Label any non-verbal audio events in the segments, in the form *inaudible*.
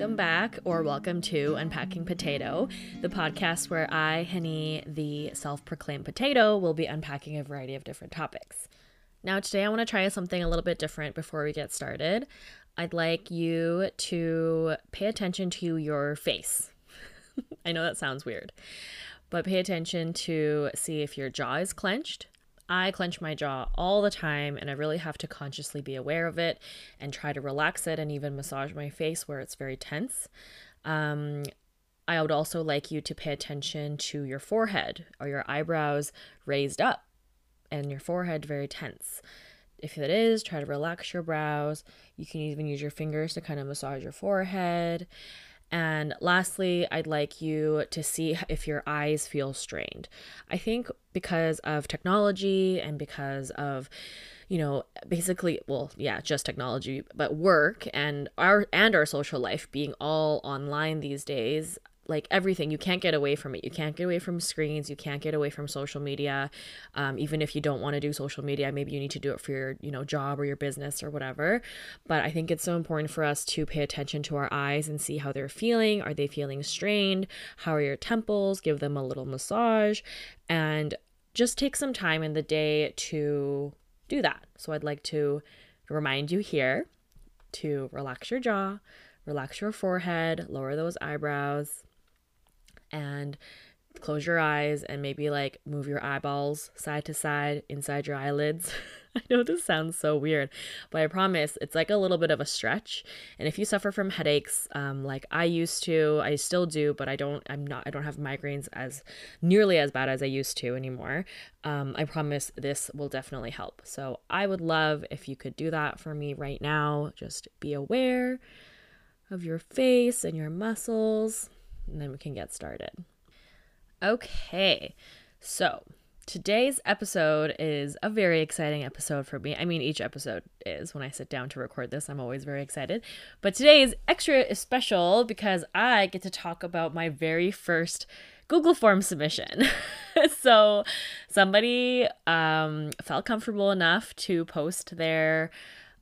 welcome back or welcome to Unpacking Potato, the podcast where I, Henny, the self proclaimed potato, will be unpacking a variety of different topics. Now, today I want to try something a little bit different before we get started. I'd like you to pay attention to your face. *laughs* I know that sounds weird, but pay attention to see if your jaw is clenched I clench my jaw all the time, and I really have to consciously be aware of it and try to relax it and even massage my face where it's very tense. Um, I would also like you to pay attention to your forehead or your eyebrows raised up and your forehead very tense. If it is, try to relax your brows. You can even use your fingers to kind of massage your forehead. And lastly, I'd like you to see if your eyes feel strained. I think because of technology and because of you know basically well yeah just technology but work and our and our social life being all online these days like everything. You can't get away from it. You can't get away from screens. You can't get away from social media. Um, even if you don't want to do social media maybe you need to do it for your you know job or your business or whatever. But i think it's so important for us to pay attention to our eyes and see how they're feeling. Are they feeling strained? How are your temples? Give them a little massage. And just take some time in the day to do that. So i'd like to remind you here to relax your jaw relax your forehead lower those eyebrows and close your eyes and maybe like move your eyeballs side to side inside your eyelids. *laughs* I know this sounds so weird, but I promise it's like a little bit of a stretch. And if you suffer from headaches, um, like I used to, I still do, but I don't, I'm not, I don't have migraines as nearly as bad as I used to anymore. Um, I promise this will definitely help. So I would love if you could do that for me right now. Just be aware of your face and your muscles and then we can get started. Okay, so today's episode is a very exciting episode for me. I mean, each episode is when I sit down to record this, I'm always very excited. But today is extra special because I get to talk about my very first Google form submission. *laughs* so somebody um, felt comfortable enough to post their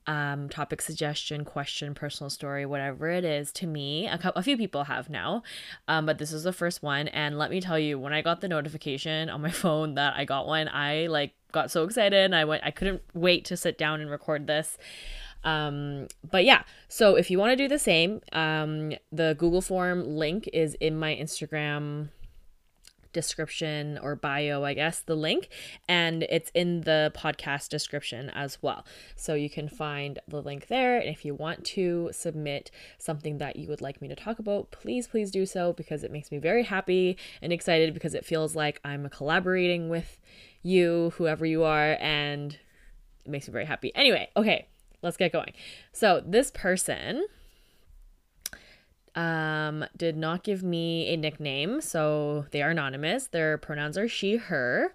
um, topic suggestion, question, personal story, whatever it is to me. A, co- a few people have now, um, but this is the first one. And let me tell you, when I got the notification on my *laughs* phone that I got one, I like got so excited. And I went, I couldn't wait to sit down and record this. Um, but yeah, so if you want to do the same, um, the Google form link is in my Instagram description or bio, I guess, the link, and it's in the podcast description as well. So you can find the link there. And if you want to submit something that you would like me to talk about, please, please do so because it makes me very happy and excited because it feels like I'm collaborating with you, whoever you are, and it makes me very happy. Anyway, okay, let's get going. So this person um, did not give me a nickname, so they are anonymous. Their pronouns are she, her,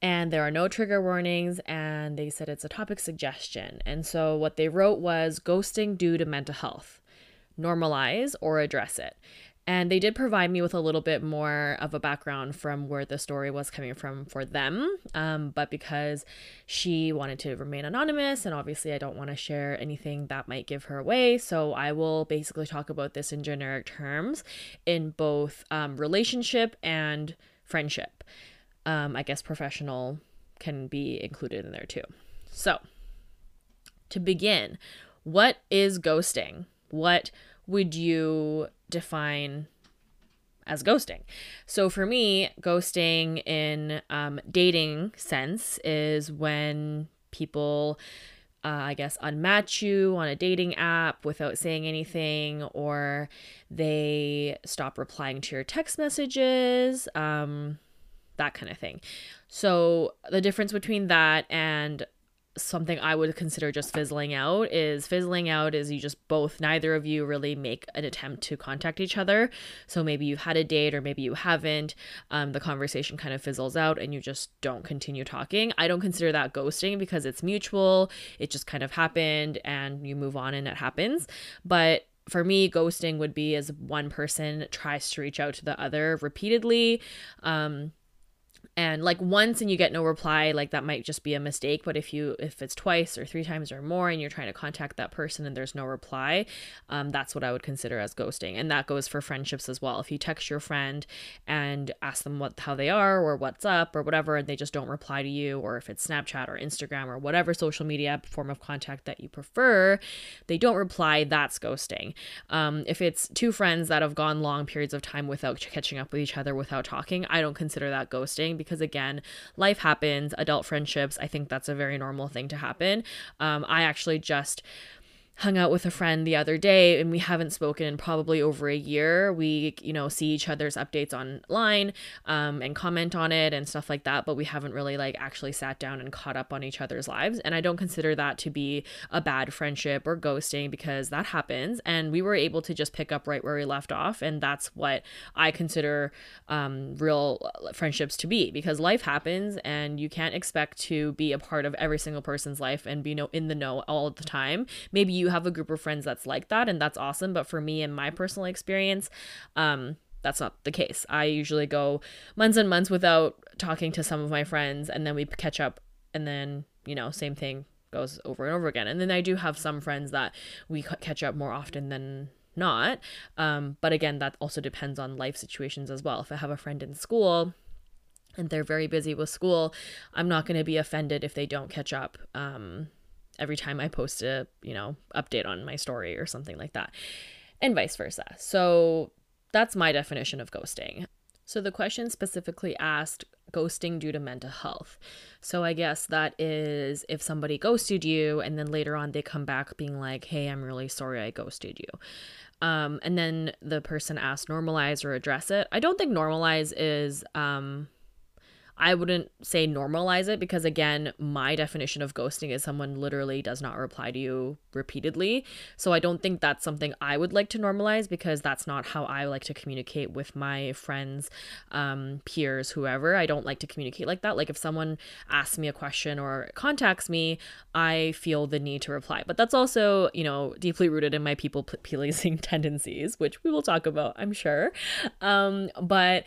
and there are no trigger warnings. And they said it's a topic suggestion. And so what they wrote was ghosting due to mental health, normalize or address it. And they did provide me with a little bit more of a background from where the story was coming from for them. Um, but because she wanted to remain anonymous, and obviously I don't want to share anything that might give her away, so I will basically talk about this in generic terms in both um, relationship and friendship. Um, I guess professional can be included in there too. So, to begin, what is ghosting? What would you define as ghosting. So for me, ghosting in um, dating sense is when people, uh, I guess, unmatch you on a dating app without saying anything, or they stop replying to your text messages, um, that kind of thing. So the difference between that and something I would consider just fizzling out is fizzling out is you just both neither of you really make an attempt to contact each other. So maybe you've had a date or maybe you haven't. Um, the conversation kind of fizzles out and you just don't continue talking. I don't consider that ghosting because it's mutual. It just kind of happened and you move on and it happens. But for me, ghosting would be as one person tries to reach out to the other repeatedly. Um, and like once and you get no reply like that might just be a mistake but if you if it's twice or three times or more and you're trying to contact that person and there's no reply um, that's what i would consider as ghosting and that goes for friendships as well. If you text your friend and ask them what how they are or what's up or whatever and they just don't reply to you or if it's snapchat or instagram or whatever social media form of contact that you prefer they don't reply that's ghosting. Um, if it's two friends that have gone long periods of time without catching up with each other without talking i don't consider that ghosting because again, life happens, adult friendships, I think that's a very normal thing to happen. Um, I actually just hung out with a friend the other day and we haven't spoken in probably over a year. We, you know, see each other's updates online um, and comment on it and stuff like that, but we haven't really like actually sat down and caught up on each other's lives. And I don't consider that to be a bad friendship or ghosting because that happens. And we were able to just pick up right where we left off. And that's what I consider um, real friendships to be because life happens and you can't expect to be a part of every single person's life and be no in the know all the time. Maybe you have a group of friends that's like that and that's awesome but for me and my personal experience um that's not the case. I usually go months and months without talking to some of my friends and then we catch up and then you know same thing goes over and over again. And then i do have some friends that we catch up more often than not um, but again that also depends on life situations as well. If i have a friend in school and they're very busy with school i'm not going to be offended if they don't catch up um, every time I post a, you know, update on my story or something like that, and vice versa. So that's my definition of ghosting. So the question specifically asked ghosting due to mental health. So I guess that is if somebody ghosted you and then later on they come back being like, "Hey, I'm really sorry I ghosted you." Um, and then the person asked normalize or address it. I don't think normalize is um, I wouldn't say normalize it because, again, my definition of ghosting is someone literally does not reply to you repeatedly. So I don't think that's something I would like to normalize because that's not how I like to communicate with my friends, um, peers, whoever. I don't like to communicate like that. Like if someone asks me a question or contacts me, I feel the need to reply. But that's also, you know, deeply rooted in my people pleasing *laughs* tendencies, which we will talk about, I'm sure. Um, but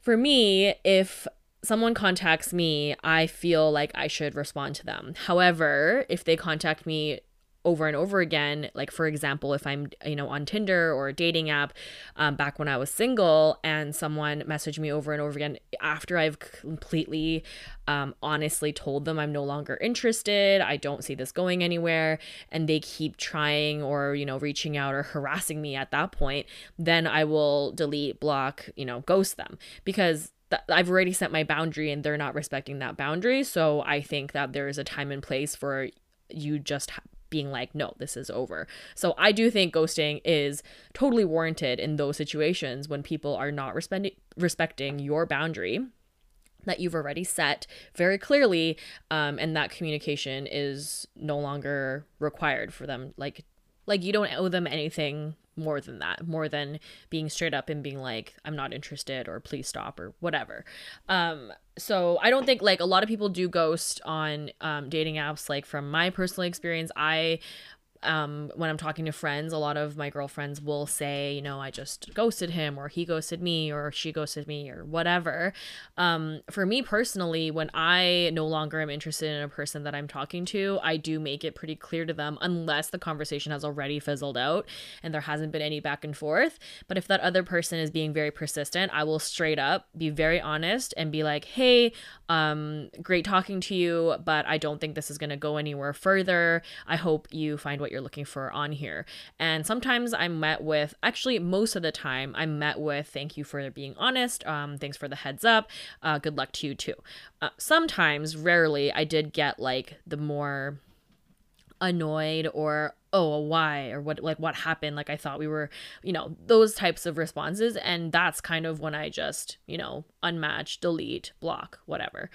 for me, if someone contacts me, I feel like I should respond to them. However, if they contact me over and over again like for example if i'm you know on tinder or a dating app um, back when i was single and someone messaged me over and over again after i've completely um, honestly told them i'm no longer interested i don't see this going anywhere and they keep trying or you know reaching out or harassing me at that point then i will delete block you know ghost them because I've already set my boundary and they're not respecting that boundary. So I think that there is a time and place for you just being like, no, this is over. So I do think ghosting is totally warranted in those situations when people are not respecting respecting your boundary that you've already set very clearly um, and that communication is no longer required for them like like you don't owe them anything more than that, more than being straight up and being like, I'm not interested or please stop or whatever. Um, so I don't think like a lot of people do ghost on um, dating apps. Like from my personal experience, I um, when I'm talking to friends, a lot of my girlfriends will say, you know, I just ghosted him, or he ghosted me, or she ghosted me, or whatever. Um, for me personally, when I no longer am interested in a person that I'm talking to, I do make it pretty clear to them, unless the conversation has already fizzled out and there hasn't been any back and forth. But if that other person is being very persistent, I will straight up be very honest and be like, hey, um, great talking to you, but I don't think this is going to go anywhere further. I hope you find what what you're looking for on here. And sometimes I'm met with, actually, most of the time, I'm met with thank you for being honest. Um, thanks for the heads up. Uh, good luck to you too. Uh, sometimes, rarely, I did get like the more annoyed or oh why or what like what happened like i thought we were you know those types of responses and that's kind of when i just you know unmatch delete block whatever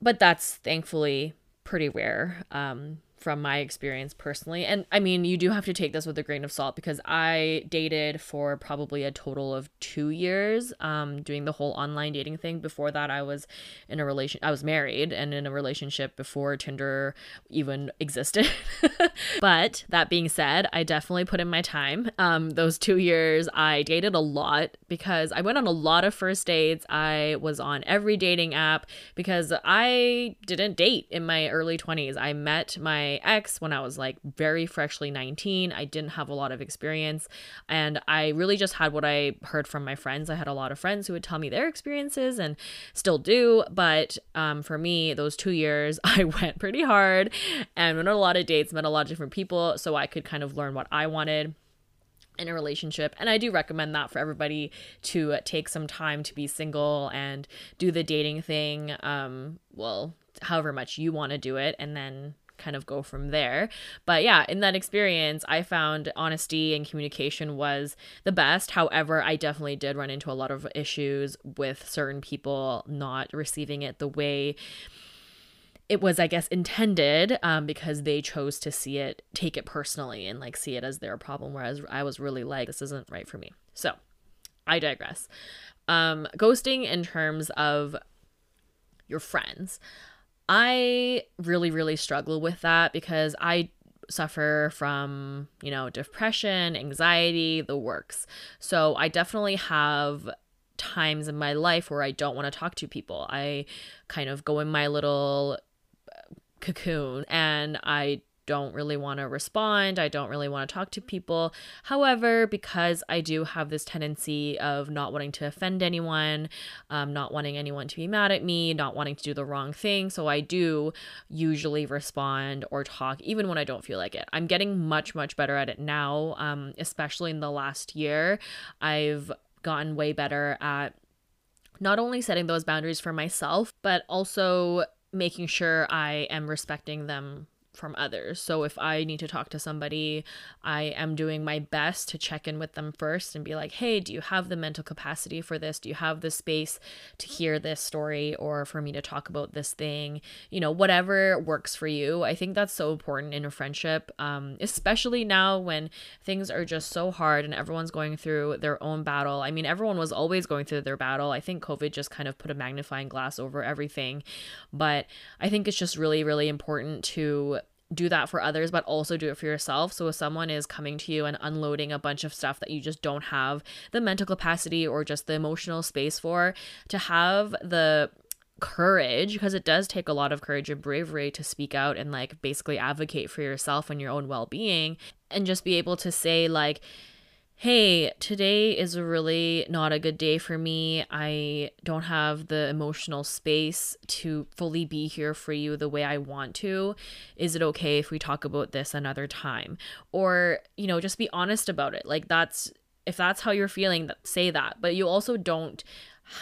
but that's thankfully pretty rare um from my experience personally. And I mean, you do have to take this with a grain of salt because I dated for probably a total of two years, um, doing the whole online dating thing. Before that, I was in a relation, I was married and in a relationship before Tinder even existed. *laughs* but that being said, I definitely put in my time. Um, those two years, I dated a lot because I went on a lot of first dates. I was on every dating app because I didn't date in my early 20s. I met ex when I was like very freshly 19. I didn't have a lot of experience and I really just had what I heard from my friends. I had a lot of friends who would tell me their experiences and still do. But um, for me, those two years, *laughs* I went pretty hard and went on a lot of dates, met a lot of different people so I could kind of learn what I wanted in a relationship. And I do recommend that for everybody to take some time to be single and do the dating thing. Um, well, however much you want to do it, and then kind of go from there. But yeah, in that experience, I found honesty and communication was the best. However, I definitely did run into a lot of issues with certain people not receiving it the way it was, I guess, intended um, because they chose to see it, take it personally, and like see it as their problem. Whereas I was really like, this isn't right for me. So I digress. Um, ghosting in terms of your friends. I really, really struggle with that because I suffer from, you know, depression, anxiety, the works. So I definitely have times in my life where I don't want to talk to people. I kind of go in my little cocoon and I don't really want to respond. I don't really want to talk to people. However, because I do have this tendency of not wanting to offend anyone, um, not wanting anyone to be mad at me, not wanting to do the wrong thing, so I do usually respond or talk even when I don't feel like it. I'm getting much, much better at it now, um, especially in the last year. I've gotten way better at not only setting those boundaries for myself, but also making sure I am respecting them from others. So if I need to talk to somebody, I am doing my best to check in with them first and be like, "Hey, do you have the mental capacity for this? Do you have the space to hear this story or for me to talk about this thing?" You know, whatever works for you. I think that's so important in a friendship, um, especially now when things are just so hard and everyone's going through their own battle. I mean, everyone was always going through their battle. I think COVID just kind of put a magnifying glass over everything, but I think it's just really really important to do that for others, but also do it for yourself. So if someone is coming to you and unloading a bunch of stuff that you just don't have the mental capacity or just the emotional space for, to have the courage because it does take a lot of courage and bravery to speak out and like basically advocate for yourself and your own well-being and just be able to say like hey, today is really not a good day for me. I don't have the emotional space to fully be here for you the way I want to. Is it okay if we talk about this another time? Or, you know, just be honest about it. Like, that's if that's how you're feeling, say that. But you also don't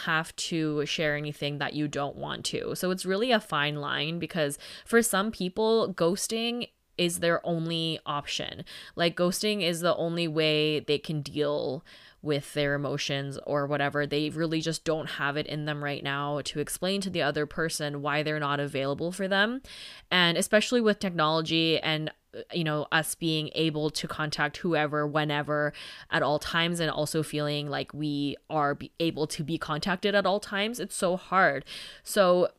have to share anything that you don't want to. So it's really a fine line because for some people, ghosting is their only option. Like ghosting is the only way they can deal with their emotions or whatever. They really just don't have it in them right now to explain to the other person why they're not available for them. And especially with technology and uh, you know us being able to contact whoever whenever at all times and also feeling like we are able to be contacted at all times it's so hard so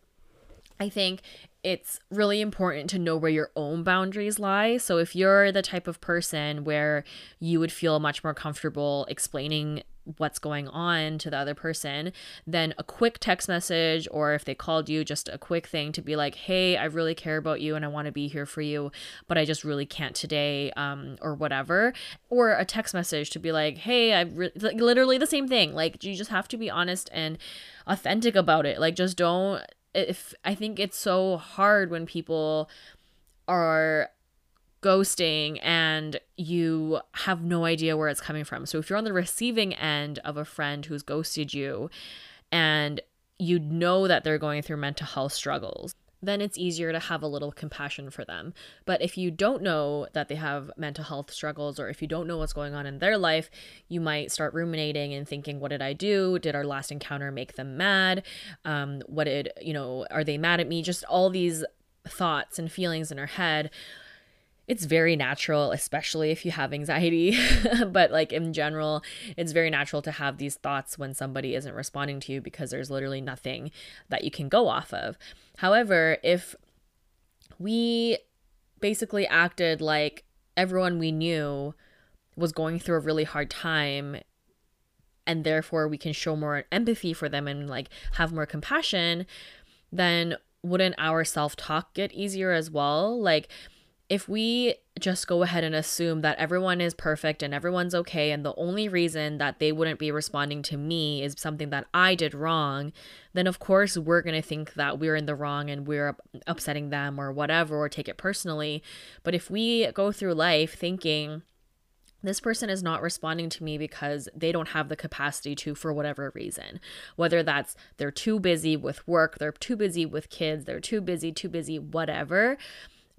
I think it's really important to know where your own boundaries lie. So, if you're the type of person where you would feel much more comfortable explaining what's going on to the other person, then a quick text message, or if they called you, just a quick thing to be like, hey, I really care about you and I want to be here for you, but I just really can't today, um, or whatever. Or a text message to be like, hey, I re-, literally the same thing. Like, you just have to be honest and authentic about it. Like, just don't if I think it's so hard when people are ghosting and you have no idea where it's coming from. So if you're on the receiving end of a friend who's ghosted you and you know that they're going through mental health struggles, then it's easier to have a little compassion for them. But if you don't know that they have mental health struggles or if you don't know what's going on in their life, you might start ruminating and thinking, what did I do? Did our last encounter make them mad? Um, what did, you know, are they mad at me? Just all these thoughts and feelings in our head it's very natural, especially if you have anxiety, *laughs* but like in general, it's very natural to have these thoughts when somebody isn't responding to you because there's literally nothing that you can go off of. However, if we basically acted like everyone we knew was going through a really hard time and therefore we can show more empathy for them and like have more compassion, then wouldn't our self talk get easier as well? Like, if we just go ahead and assume that everyone is perfect and everyone's okay, and the only reason that they wouldn't be responding to me is something that I did wrong, then of course we're going to think that we're in the wrong and we're upsetting them or whatever, or take it personally. But if we go through life thinking, this person is not responding to me because they don't have the capacity to for whatever reason whether that's they're too busy with work they're too busy with kids they're too busy too busy whatever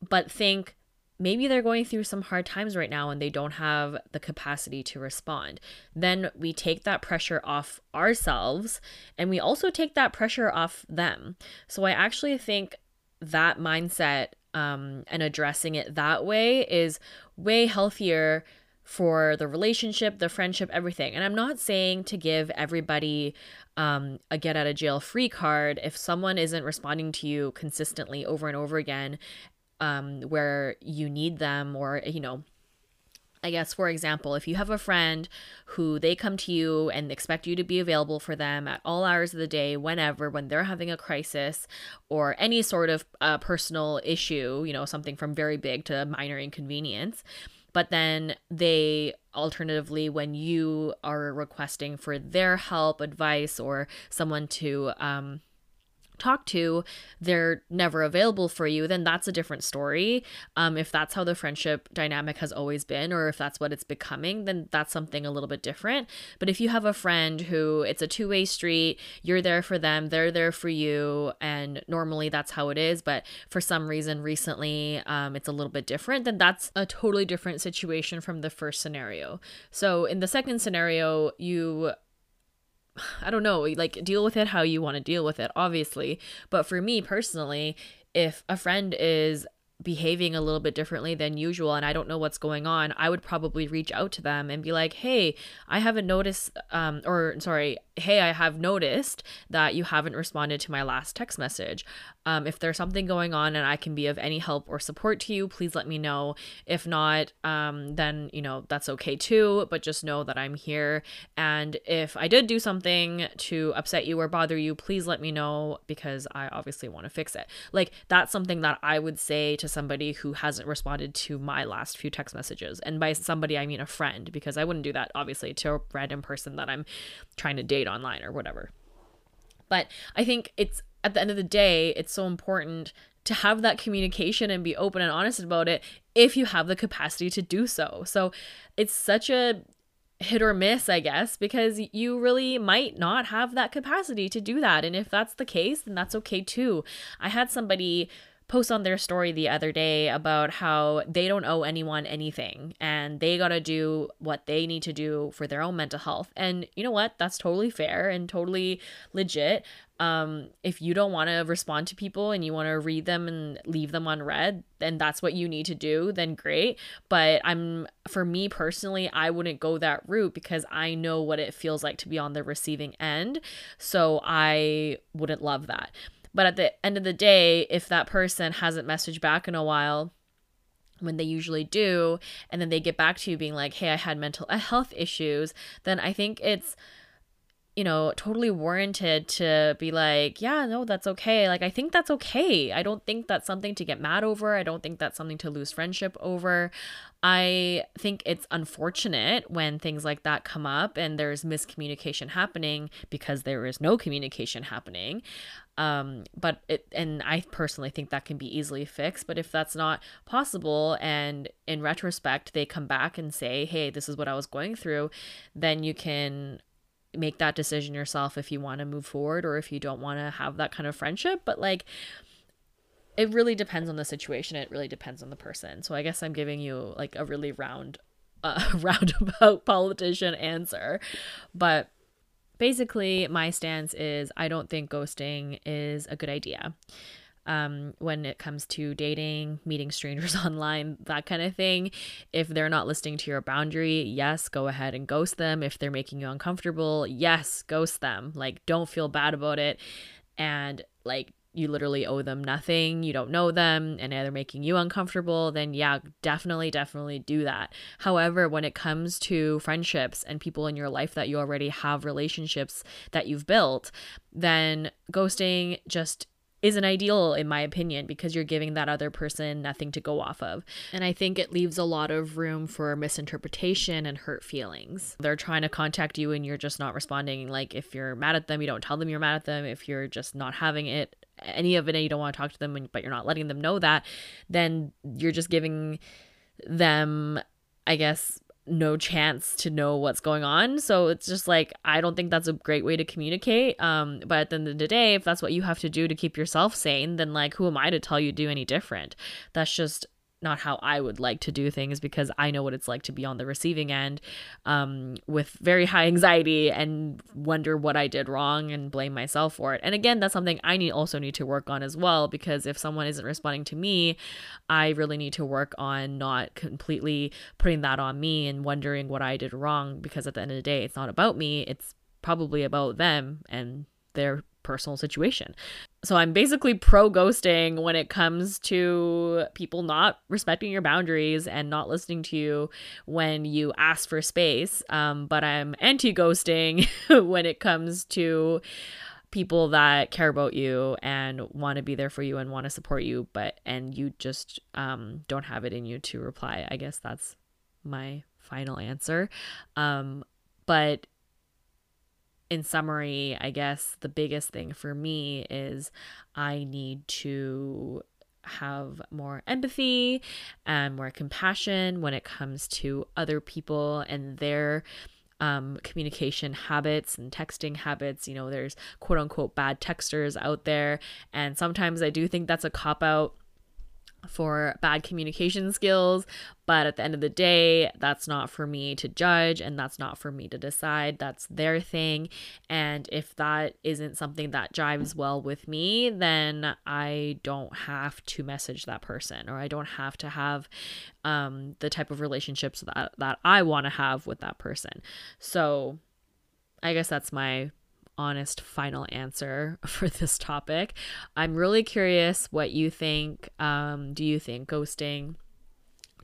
but think maybe they're going through some hard times right now and they don't have the capacity to respond then we take that pressure off ourselves and we also take that pressure off them so i actually think that mindset um, and addressing it that way is way healthier for the relationship, the friendship, everything. And I'm not saying to give everybody um, a get out of jail free card if someone isn't responding to you consistently over and over again um, where you need them or, you know, I guess, for example, if you have a friend who they come to you and expect you to be available for them at all hours of the day, whenever, when they're having a crisis or any sort of uh, personal issue, you know, something from very big to minor inconvenience, but then they alternatively when you are requesting for their help advice or someone to um, talk to they're never available for you then that's a different story. Um, if that's how the friendship dynamic has always been or if that's what it's becoming then that's something a little bit different. But if you have a friend who it's a two-way street you're there for them they're there for you and normally that's how it is but for some reason recently um, it's a little bit different then that's a totally different situation from the first scenario. So in the second scenario you *sighs* I don't know, like deal with it how you want to deal with it, obviously. But for me personally, if a friend is behaving a little bit differently than usual and I don't know what's going on, I would probably reach out to them and be like, "Hey, I haven't noticed um or sorry, hey, I have noticed that you haven't responded to my last text message. Um, if there's something going on and I can be of any help or support to you, please let me know. If not, um, then, you know, that's okay too, but just know that I'm here. And if I did do something to upset you or bother you, please let me know because I obviously want to fix it. Like, that's something that I would say to somebody who hasn't responded to my last few text messages. And by somebody, I mean a friend because I wouldn't do that, obviously, to a random person that I'm trying to date online or whatever. But I think it's at the end of the day, it's so important to have that communication and be open and honest about it if you have the capacity to do so. So it's such a hit or miss, I guess, because you really might not have that capacity to do that. And if that's the case, then that's okay too. I had somebody post on their story the other day about how they don't owe anyone anything and they got to do what they need to do for their own mental health. And you know what? That's totally fair and totally legit. Um, if you don't want to respond to people and you want to read them and leave them unread, then that's what you need to do, then great. But I'm, for me personally, I wouldn't go that route because I know what it feels like to be on the receiving end. So I wouldn't love that. But at the end of the day, if that person hasn't messaged back in a while, when they usually do, and then they get back to you being like, hey, I had mental uh, health issues, then I think it's you know, totally warranted to be like, yeah, no, that's okay. Like, I think that's okay. I don't think that's something to get mad over. I don't think that's something to lose friendship over. I think it's unfortunate when things like that come up and there's miscommunication happening because there is no communication happening. Um, but it, and I personally think that can be easily fixed. But if that's not possible, and in retrospect, they come back and say, hey, this is what I was going through, then you can make that decision yourself if you want to move forward or if you don't want to have that kind of friendship. But like, it really depends on the situation. It really depends on the person. So I guess I'm giving you like a really round, *laughs* uh, *laughs* roundabout politician answer. But basically, my stance is I don't think ghosting is a good idea. Um, when it comes to dating, meeting strangers *laughs* online, that kind of thing. If they're not listening to your boundary, yes, go ahead and ghost them. If they're making you uncomfortable, yes, ghost them. Like, don't feel bad about it. And like, you literally owe them nothing, you don't know them, and they're making you uncomfortable, then yeah, definitely, definitely do that. However, when it comes to friendships and people in your life that you already have relationships that you've built, then ghosting just isn't ideal in my opinion because you're giving that other person nothing to go off of. And I think it leaves a lot of room for misinterpretation and hurt feelings. They're trying to contact you and you're just not responding. Like if you're mad at them, you don't tell them you're mad at them. If you're just not having it any of it and you don't want to talk to them but you're not letting them know that, then you're just giving them I guess no chance to know what's going on. So it's just like I don't think that's a great way to communicate. Um, but at the end of the day, if that's what you have to do to keep yourself sane, then like who am I to tell you do any different? That's just not how I would like to do things because I know what it's like to be on the receiving end um, with very high anxiety and wonder what I did wrong and blame myself for it. And again, that's something I need also need to work on as well because if someone isn't responding to me, I really need to work on not completely putting that on me and wondering what I did wrong because at the end of the day, it's not about me. It's probably about them and their personal situation. So I'm basically pro ghosting when it comes to people not respecting your boundaries and not listening to you when you ask for space. Um, but I'm anti ghosting *laughs* when it comes to people that care about you and want to be there for you and want to support you but and you just um, don't have it in you to reply i guess that's my final answer um, but in summary, I guess the biggest thing for me is I need to have more empathy and more compassion when it comes to other people and their um, communication habits and texting habits. You know, there's quote unquote bad texters out there. And sometimes I do think that's a cop out for bad communication skills, but at the end of the day, that's not for me to judge and that's not for me to decide. That's their thing. And if that isn't something that jives well with me, then I don't have to message that person or I don't have to have um, the type of relationships that, that I want to have with that person. So I guess that's my honest final answer *laughs* for this topic. I'm really curious what you think. Um, do you think ghosting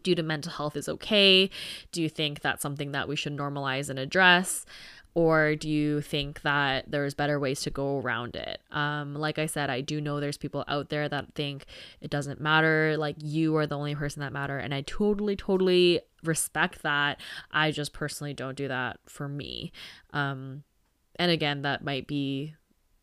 due to mental health is okay? Do you think that's something that we should normalize and address? Or do you think that there's better ways to go around it? Um, like I said, I do know there's people out there that think it doesn't matter. Like you are the only person that matter, and I totally, totally respect that. I just personally don't do that for me. Um, and again, that might be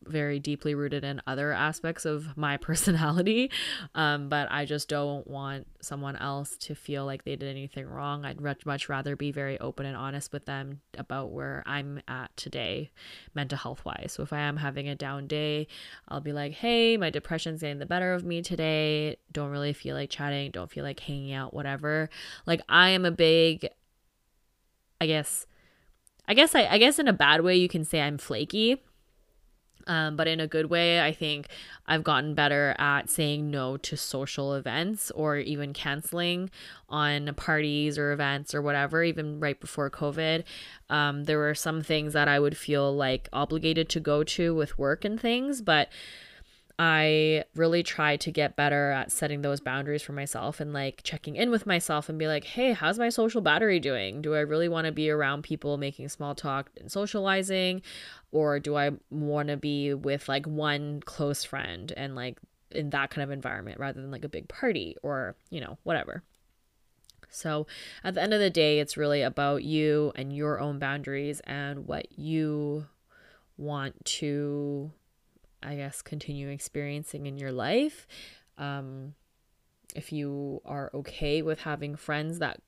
very deeply rooted in other aspects of my *laughs* personality. Um, but I just don't want someone else to feel like they did anything wrong. I'd much, much rather be very open and honest with them about where I'm at today, mental health wise. So if I am having a down day, I'll be like, hey, my depression's getting the better of me today. Don't really feel like chatting, don't feel like hanging out, whatever. Like, I am a big, I guess, I guess I, I guess in a bad way you can say I'm flaky. Um, but in a good way, I think I've gotten better at saying no to social events or even canceling on parties or events or whatever, even right before COVID. Um, there were some things that I would feel like obligated to go to with work and things, but I really try to get better at setting those boundaries for myself and like checking in with myself and be like, hey, how's my social battery doing? Do I really want to be around people making small talk and socializing? Or do I want to be with like one close friend and like in that kind of environment rather than like a big party or, you know, whatever? So at the end of the day, it's really about you and your own boundaries and what you want to I guess, continue experiencing in your life. Um, if you are okay with having friends that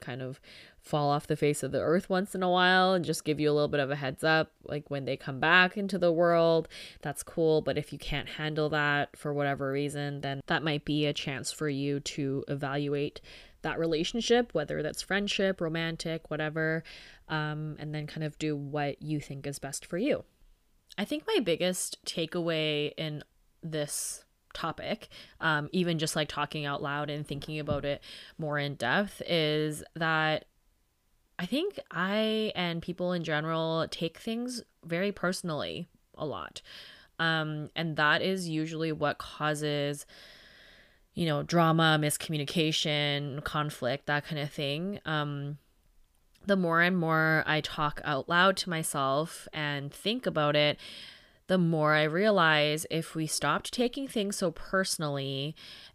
kind of fall off the face of the earth once in a while and just give you a little bit of a heads up like when they come back into the world that's cool but if you can't handle that for whatever reason then that might be a chance for you to evaluate that relationship whether that's friendship romantic whatever um, and then kind of do what you think is best for you I think my biggest takeaway in this topic, um, even just like talking out loud and thinking about it more in depth, is that I think I and people in general take things very personally a lot. Um, and that is usually what causes, you know, drama, miscommunication, conflict, that kind of thing. Um, the more and more I talk out loud to myself and think about it, the more I realize if we stopped taking things so personally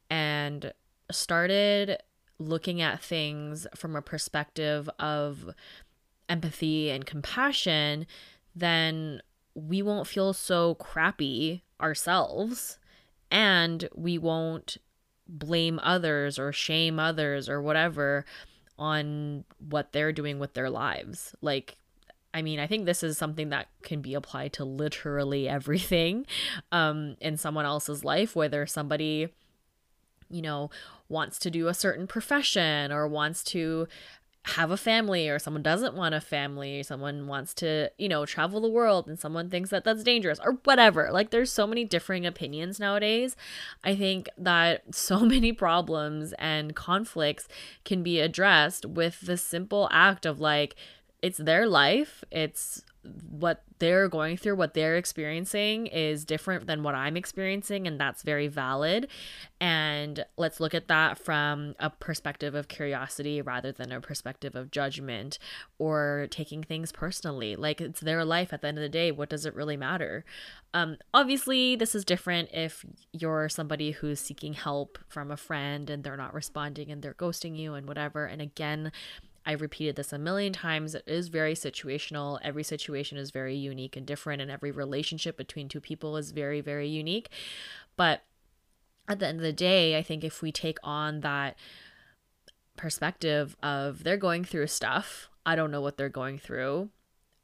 and started looking at things from a perspective of empathy and compassion, then we won't feel so crappy ourselves and we won't blame others or shame others or whatever on what they're doing with their lives. Like, I mean, I think this is something that can be applied to literally *laughs* everything um, in someone else's life, whether somebody, you know, wants to do a certain profession or wants to have a family or someone doesn't want a family someone wants to you know travel the world and someone thinks that that's dangerous or whatever. Like there's so many differing opinions nowadays. I think that *laughs* so many problems and conflicts can be addressed with the simple act of like it's their life it's what they're going through, what they're experiencing is different than what I'm experiencing, and that's very valid. And let's look at that from a perspective of curiosity rather than a perspective of judgment or taking things personally. Like it's their life at the end of the day. What does it really matter? Um, obviously, this is different if you're somebody who's seeking help from a friend and they're not responding and they're ghosting you and whatever. And again, I've repeated this a million times. It is very situational. Every situation is very unique and different, and every relationship between two people is very, very unique. But at the end of the day, I think if we take on that perspective of they're going through stuff, I don't know what they're going through.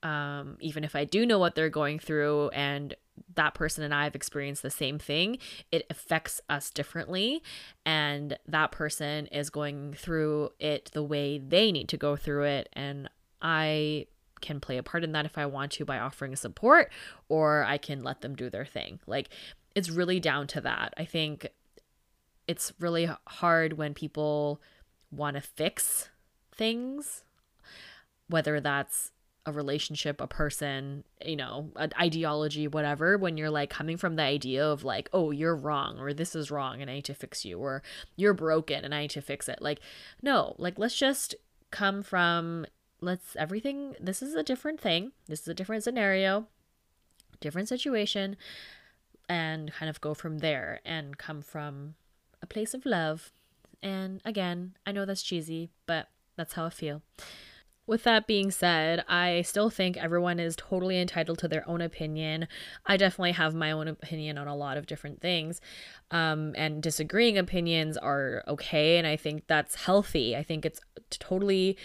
Um, even if I do know what they're going through and that person and I have experienced the same thing, it affects us differently. And that person is going through it the way they need to go through it. And I can play a part in that if I want to by offering support, or I can let them do their thing. Like, it's really down to that. I think it's really hard when people want to fix things, whether that's a relationship, a person, you know, an ideology, whatever, when you're like coming from the idea of like, oh, you're wrong, or this is wrong and I need to fix you, or you're broken and I need to fix it. Like, no, like, let's just come from, let's everything, this is a different thing. This is a different scenario, different situation, and kind of go from there and come from a place of love. And again, I know that's cheesy, but that's how I feel. With that being said, I still think everyone is totally entitled to their own opinion. I definitely have my own opinion on a lot of different things. Um, and disagreeing opinions are okay. And I think that's healthy. I think it's totally.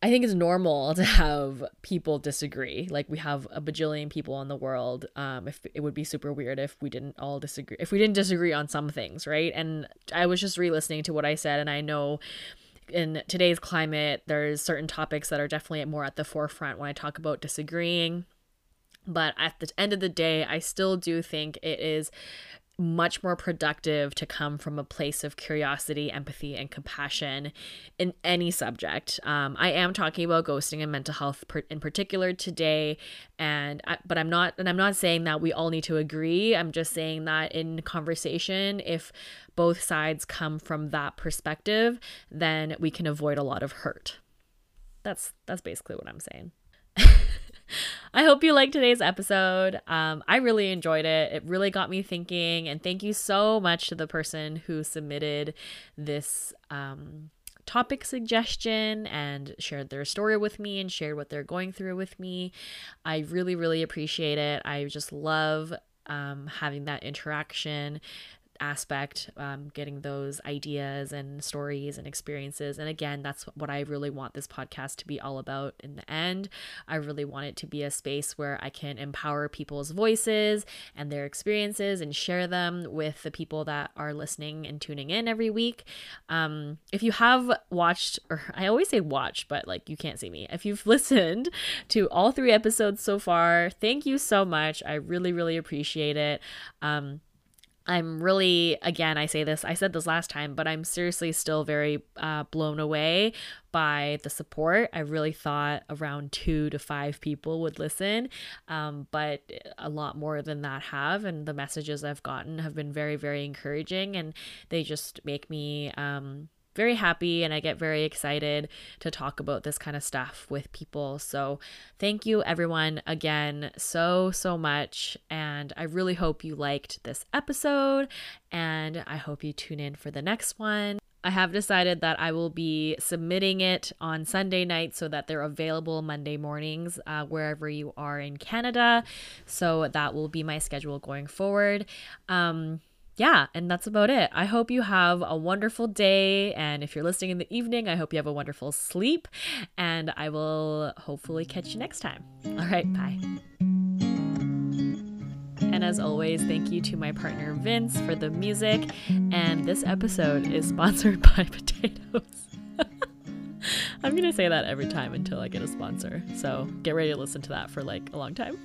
I think it's normal *laughs* to have people disagree. Like we have a bajillion people in the world. Um, if it would be super weird if we didn't all disagree, if we didn't disagree on some things, right? And I was just re-listening to what I said, and I know in today's climate, there's certain topics that are definitely more at the forefront when I talk about disagreeing. But at the end of the day, I still do think it is much more productive to come from a place of curiosity, empathy, and compassion in any subject. Um, I am talking about ghosting and mental health per- in particular today, and I, but I'm not, and I'm not saying that we all need to agree. I'm just saying that in conversation, if both sides come from that perspective, then we can avoid a lot of hurt. That's that's basically what I'm saying. *laughs* I hope you liked today's episode. Um, I really enjoyed it. It really got me thinking. And thank you so much to the person who submitted this um, topic suggestion and shared their story with me and shared what they're going through with me. I really, really appreciate it. I just love um, having that interaction aspect, um, getting those ideas and stories and experiences. And again, that's what I really want this podcast to be all about in the end. I really want it to be a space where I can empower people's voices and their experiences and share them with the people that are listening and tuning in every week. Um, if you have watched, or I always say watch, but like you can't see me, if you've *laughs* listened to all three episodes so far, thank you so much. I really, really appreciate it. Um, I'm really, again, I say this, I said this last time, but I'm seriously still very uh, blown away by the support. I really thought around two to five people would listen, um, but a lot more than that have. And the messages I've gotten have been very, very encouraging, and they just make me. Um, very happy and I get very excited to talk about this kind of stuff with people. So, thank you everyone again so, so much. And I really hope you liked this episode and I hope you tune in for the next one. I have decided that I will be submitting it on Sunday night so that they're available Monday mornings uh, wherever you are in Canada. So that will be my schedule going forward. Um, yeah, and that's about it. I hope you have a wonderful day. And if you're listening in the evening, I hope you have a wonderful sleep. And I will hopefully catch you next time. All right, bye. And as always, thank you to my partner Vince for the music. And this episode is *laughs* sponsored by potatoes. *laughs* I'm going to say that every time until I get a sponsor. So get ready to listen to that for like a long time.